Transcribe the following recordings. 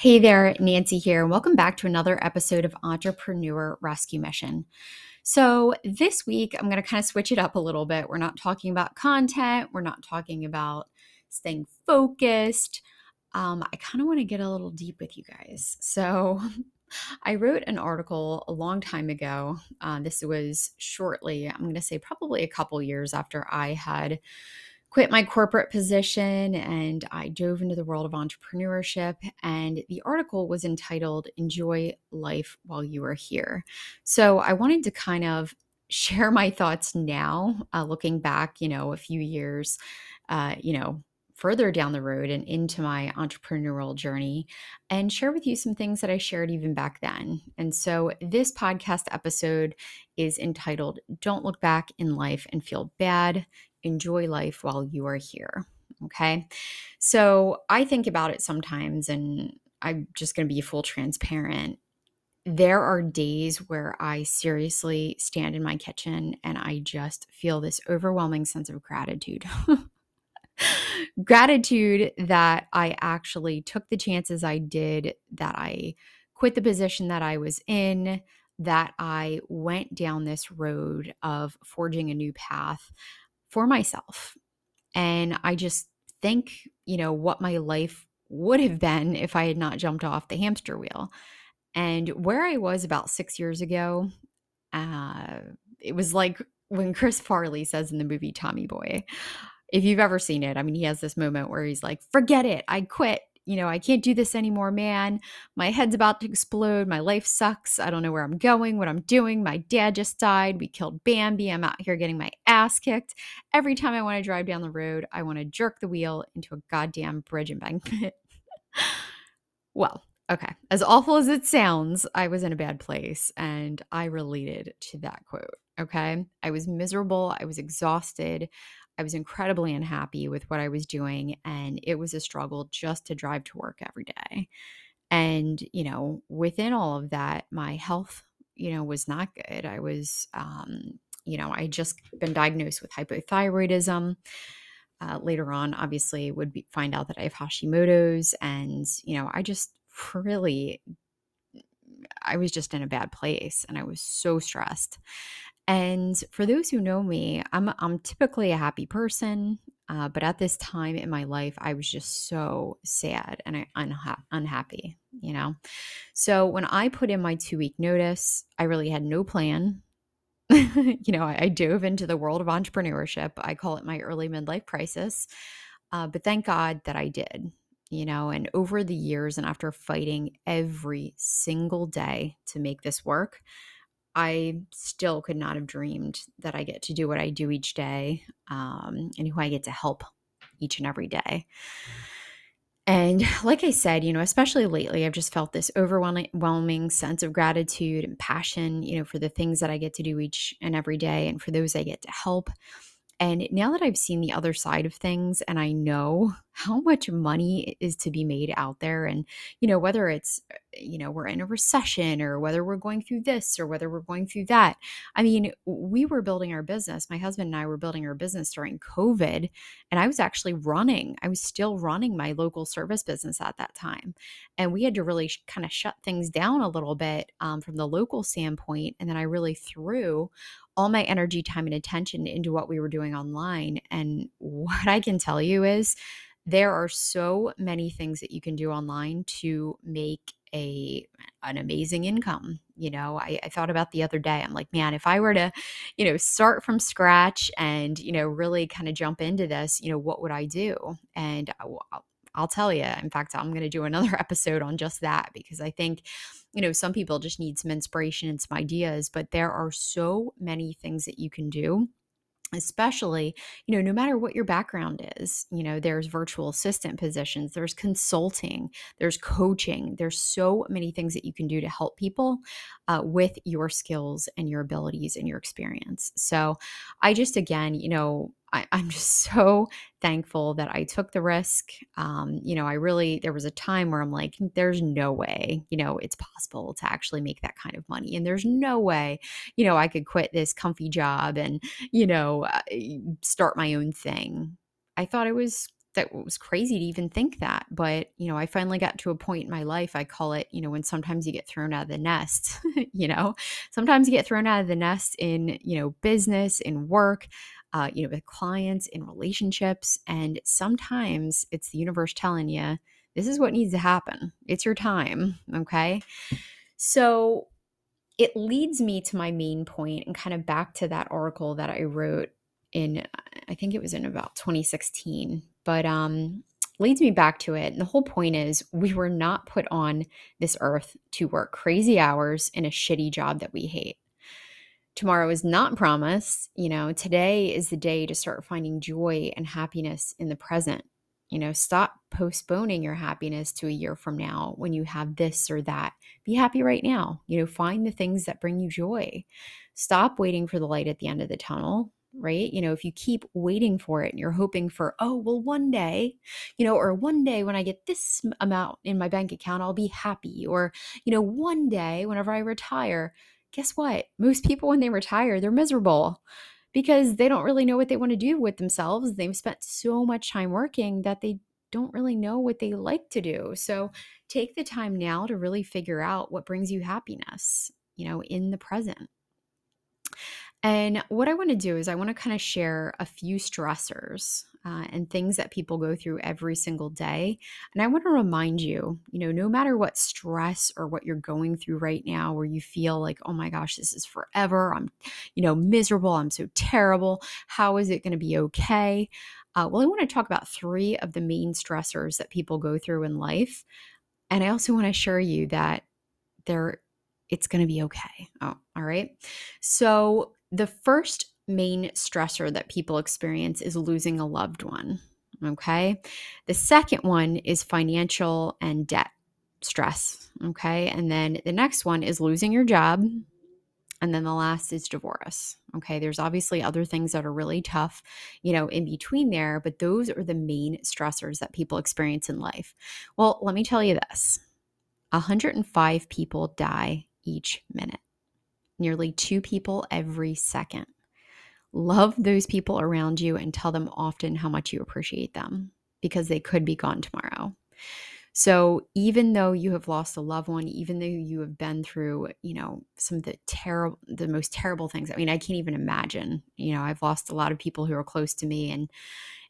Hey there, Nancy here, and welcome back to another episode of Entrepreneur Rescue Mission. So, this week I'm going to kind of switch it up a little bit. We're not talking about content, we're not talking about staying focused. Um, I kind of want to get a little deep with you guys. So, I wrote an article a long time ago. Uh, this was shortly, I'm going to say probably a couple years after I had quit my corporate position and I dove into the world of entrepreneurship. And the article was entitled Enjoy Life While You Are Here. So I wanted to kind of share my thoughts now, uh, looking back, you know, a few years, uh, you know, further down the road and into my entrepreneurial journey and share with you some things that I shared even back then. And so this podcast episode is entitled Don't Look Back in Life and Feel Bad enjoy life while you are here. Okay. So I think about it sometimes, and I'm just going to be full transparent. There are days where I seriously stand in my kitchen and I just feel this overwhelming sense of gratitude. gratitude that I actually took the chances I did, that I quit the position that I was in, that I went down this road of forging a new path for myself. And I just think, you know, what my life would have been if I had not jumped off the hamster wheel. And where I was about six years ago, uh, it was like when Chris Farley says in the movie Tommy Boy, if you've ever seen it, I mean, he has this moment where he's like, forget it, I quit you know, I can't do this anymore, man. My head's about to explode. My life sucks. I don't know where I'm going, what I'm doing. My dad just died. We killed Bambi. I'm out here getting my ass kicked. Every time I want to drive down the road, I want to jerk the wheel into a goddamn bridge embankment. well, okay. As awful as it sounds, I was in a bad place and I related to that quote. Okay. I was miserable. I was exhausted. I was incredibly unhappy with what I was doing. And it was a struggle just to drive to work every day. And, you know, within all of that, my health, you know, was not good. I was, um, you know, I just been diagnosed with hypothyroidism. Uh, later on, obviously, would be, find out that I have Hashimoto's, and you know, I just really, I was just in a bad place, and I was so stressed. And for those who know me, I'm I'm typically a happy person, uh, but at this time in my life, I was just so sad and unha- unhappy. You know, so when I put in my two week notice, I really had no plan. you know, I, I, dove into the world of entrepreneurship. I call it my early midlife crisis, uh, but thank God that I did. You know, and over the years, and after fighting every single day to make this work, I still could not have dreamed that I get to do what I do each day um, and who I get to help each and every day. And like I said, you know, especially lately, I've just felt this overwhelming sense of gratitude and passion, you know, for the things that I get to do each and every day and for those I get to help. And now that I've seen the other side of things and I know how much money is to be made out there, and, you know, whether it's, uh, you know, we're in a recession or whether we're going through this or whether we're going through that. I mean, we were building our business. My husband and I were building our business during COVID, and I was actually running, I was still running my local service business at that time. And we had to really sh- kind of shut things down a little bit um, from the local standpoint. And then I really threw all my energy, time, and attention into what we were doing online. And what I can tell you is there are so many things that you can do online to make a an amazing income you know I, I, thought about the other day i'm like man if i were to you know start from scratch and you know really kind of jump into this you know what would i do? And uh, I'll, I'll tell you in fact i'm going to do another episode on just that because i think you know, some people just need some inspiration and some ideas, but there are so many things that you can do especially you know no matter what your background is you know there's virtual assistant positions there's consulting there's coaching there's so many things that you can do to help people uh, with your skills and your abilities and your experience. So i just again you know I, am just so thankful that I took the risk. Um, you know, I really, there was a time where I'm like, there's no way, you know, it's possible to actually make that kind of money. And there's no way, you know, I could quit this comfy job and, you know, uh, start my own thing. I thought it was that was crazy to even think that. But, you know, I finally got to a point in my life, I call it, you know, when sometimes you get thrown out of the nest, you know, sometimes you get thrown out of the nest in, you know, business, in work, uh, you know, with clients, in relationships. And sometimes it's the universe telling you, this is what needs to happen. It's your time. Okay. So it leads me to my main point and kind of back to that article that I wrote in, I think it was in about 2016 but um leads me back to it. And the whole point is we were not put on this earth to work crazy hours in a shitty job that we hate. Tomorrow is not promised. You know, today is the day to start finding joy and happiness in the present. You know, stop postponing your happiness to a year from now when you have this or that. Be happy right now. You know, find the things that bring you joy. Stop waiting for the light at the end of the tunnel right? You know, if you keep waiting for it and you're hoping for, oh, well, one day, you know, or one day when I get this amount in my bank account, I'll be happy. Or, you know, one day whenever I retire, guess what? Most people, when they retire, they're miserable because they don't really know what they want to do with themselves. They've spent so much time working that they don't really know what they like to do. So take the time now to really figure out what brings you happiness, you know, in the present. And what I want to do is I want to kind of share a few stressors uh, and things that people go through every single day. And I want to remind you, you know, no matter what stress or what you're going through right now, where you feel like, oh my gosh, this is forever. I'm, you know, miserable. I'm so terrible. How is it going to be okay? Uh, well, I want to talk about three of the main stressors that people go through in life. And I also want to assure you that there it's going to be okay. Oh, all right. So, the first main stressor that people experience is losing a loved one. Okay. The second one is financial and debt stress. Okay. And then the next one is losing your job. And then the last is divorce. Okay. There's obviously other things that are really tough, you know, in between there, but those are the main stressors that people experience in life. Well, let me tell you this 105 people die each minute nearly two people every second. Love those people around you and tell them often how much you appreciate them because they could be gone tomorrow. So even though you have lost a loved one, even though you have been through, you know, some of the terrible the most terrible things. I mean, I can't even imagine. You know, I've lost a lot of people who are close to me and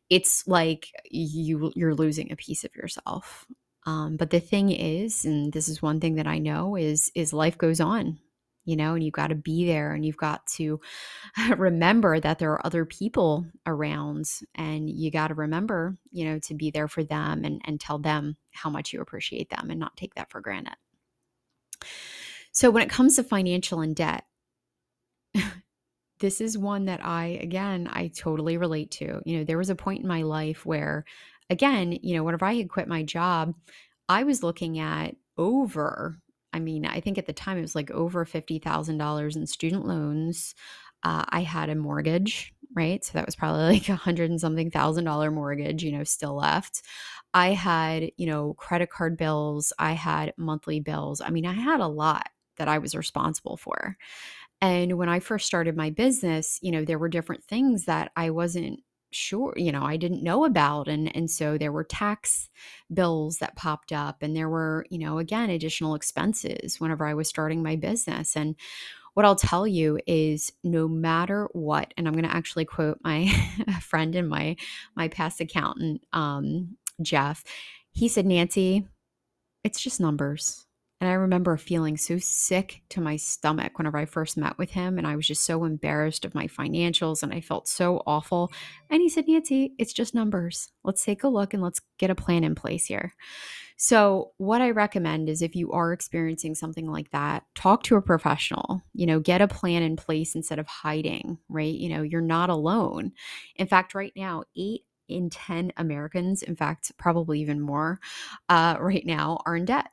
it's like you you're losing a piece of yourself. Um, but the thing is, and this is one thing that I know is is life goes on you know, and you've got to be there and you've got to remember that there are other people around and you got to remember, you know, to be there for them and, and tell them how much you appreciate them and not take that for granted. So when it comes to financial and debt, this is one that I, again, I totally relate to. You know, there was a point in my life where, again, you know, whenever I had quit my job, I was looking at over I mean, I think at the time it was like over $50,000 in student loans. Uh, I had a mortgage, right? So that was probably like a hundred and something thousand dollar mortgage, you know, still left. I had, you know, credit card bills. I had monthly bills. I mean, I had a lot that I was responsible for. And when I first started my business, you know, there were different things that I wasn't sure you know i didn't know about and and so there were tax bills that popped up and there were you know again additional expenses whenever i was starting my business and what i'll tell you is no matter what and i'm going to actually quote my friend and my my past accountant um jeff he said nancy it's just numbers and I remember feeling so sick to my stomach whenever I first met with him. And I was just so embarrassed of my financials and I felt so awful. And he said, Nancy, it's just numbers. Let's take a look and let's get a plan in place here. So, what I recommend is if you are experiencing something like that, talk to a professional, you know, get a plan in place instead of hiding, right? You know, you're not alone. In fact, right now, eight in 10 Americans, in fact, probably even more uh, right now, are in debt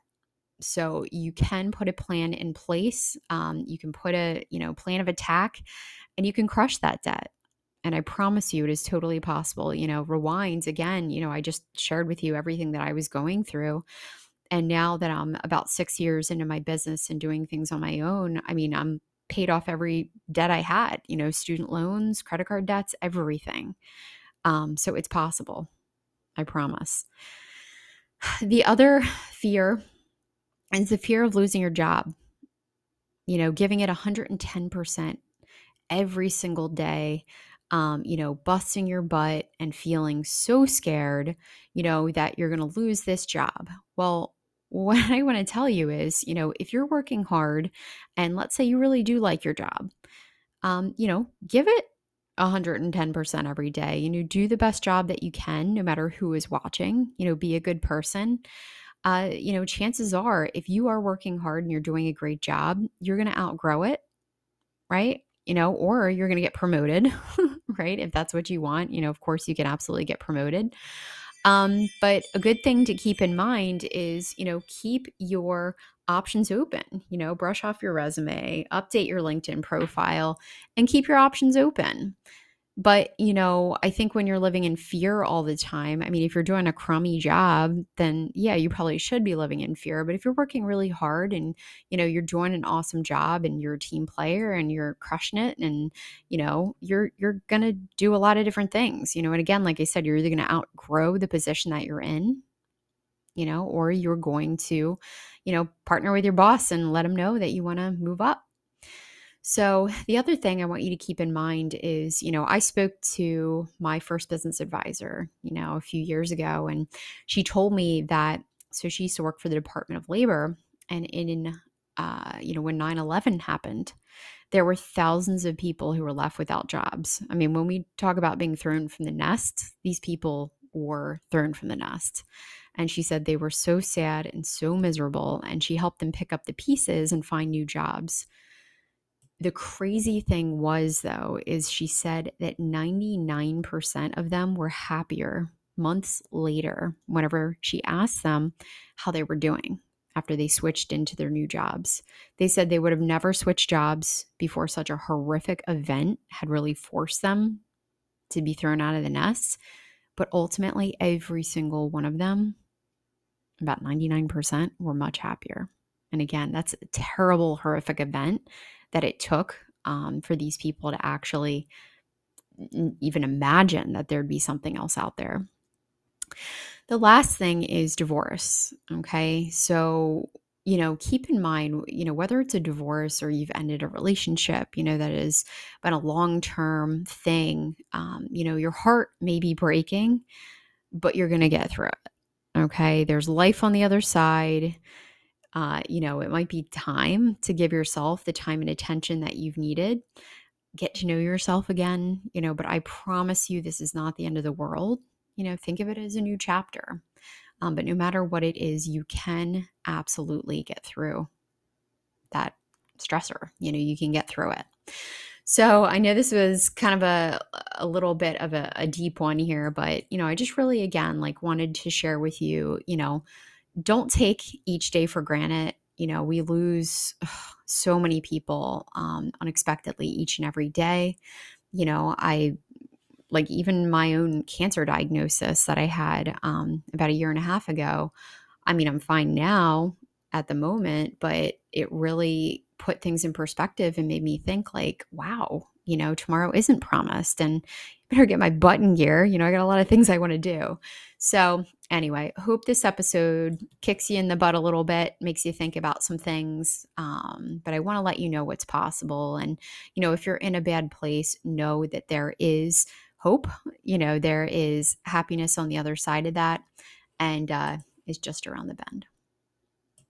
so you can put a plan in place um, you can put a you know plan of attack and you can crush that debt. And i promise you it is totally possible you know rewinds again you know i just shared with you everything that i was going through. And now that i'm about six years into my business and doing things on my own i mean i'm paid off every debt i had you know student loans credit card debts everything. Um, so it's possible. I promise. The other fear is the fear of losing your job. You know, giving it 110% every single day, um, you know, busting your butt and feeling so scared, you know, that you're going to lose this job. Well, what I want to tell you is, you know, if you're working hard and let's say you really do like your job, um, you know, give it 110% every day. You know, do the best job that you can, no matter who is watching, you know, be a good person. Uh, you know, chances are if you are working hard and you're doing a great job, you're going to outgrow it, right? You know, or you're going to get promoted, right? If that's what you want, you know, of course you can absolutely get promoted. Um, but a good thing to keep in mind is, you know, keep your options open. You know, brush off your resume, update your LinkedIn profile, and keep your options open. But, you know, I think when you're living in fear all the time, I mean, if you're doing a crummy job, then yeah, you probably should be living in fear. But if you're working really hard and, you know, you're doing an awesome job and you're a team player and you're crushing it and, you know, you're you're going to do a lot of different things, you know. And again, like I said, you're either going to outgrow the position that you're in, you know, or you're going to, you know, partner with your boss and let them know that you want to move up so, the other thing I want you to keep in mind is, you know, I spoke to my first business advisor, you know, a few years ago, and she told me that, so she used to work for the Department of Labor. And in, uh, you know, when 9 11 happened, there were thousands of people who were left without jobs. I mean, when we talk about being thrown from the nest, these people were thrown from the nest. And she said they were so sad and so miserable. And she helped them pick up the pieces and find new jobs the crazy thing was, though, is she said that 99% of them were happier months later whenever she asked them how they were doing after they switched into their new jobs. They said they would have never switched jobs before such a horrific event had really forced them to be thrown out of the nest. But ultimately, every single one of them, about 99%, were much happier. And again, that's a terrible, horrific event that it took um, for these people to actually even imagine that there'd be something else out there. The last thing is divorce. Okay. So, you know, keep in mind, you know, whether it's a divorce or you've ended a relationship, you know, that has been a long term thing, um, you know, your heart may be breaking, but you're going to get through it. Okay. There's life on the other side uh, you know, it might be time to give yourself the time and attention that you've needed. Get to know yourself again, you know, but I promise you this is not the end of the world. You know, think of it as a new chapter. Um, but no matter what it is, you can absolutely get through that stressor. You know, you can get through it. So I know this was kind of a a little bit of a, a deep one here, but you know, I just really again like wanted to share with you, you know, don't take each day for granted. You know, we lose ugh, so many people um, unexpectedly each and every day. You know, I like even my own cancer diagnosis that I had um, about a year and a half ago. I mean, I'm fine now at the moment, but it really put things in perspective and made me think like, wow, you know, tomorrow isn't promised and better get my button gear. You know, I got a lot of things I want to do. So, anyway, hope this episode kicks you in the butt a little bit, makes you think about some things. Um, but I want to let you know what's possible. And, you know, if you're in a bad place, know that there is hope. You know, there is happiness on the other side of that. And uh, is just around the bend.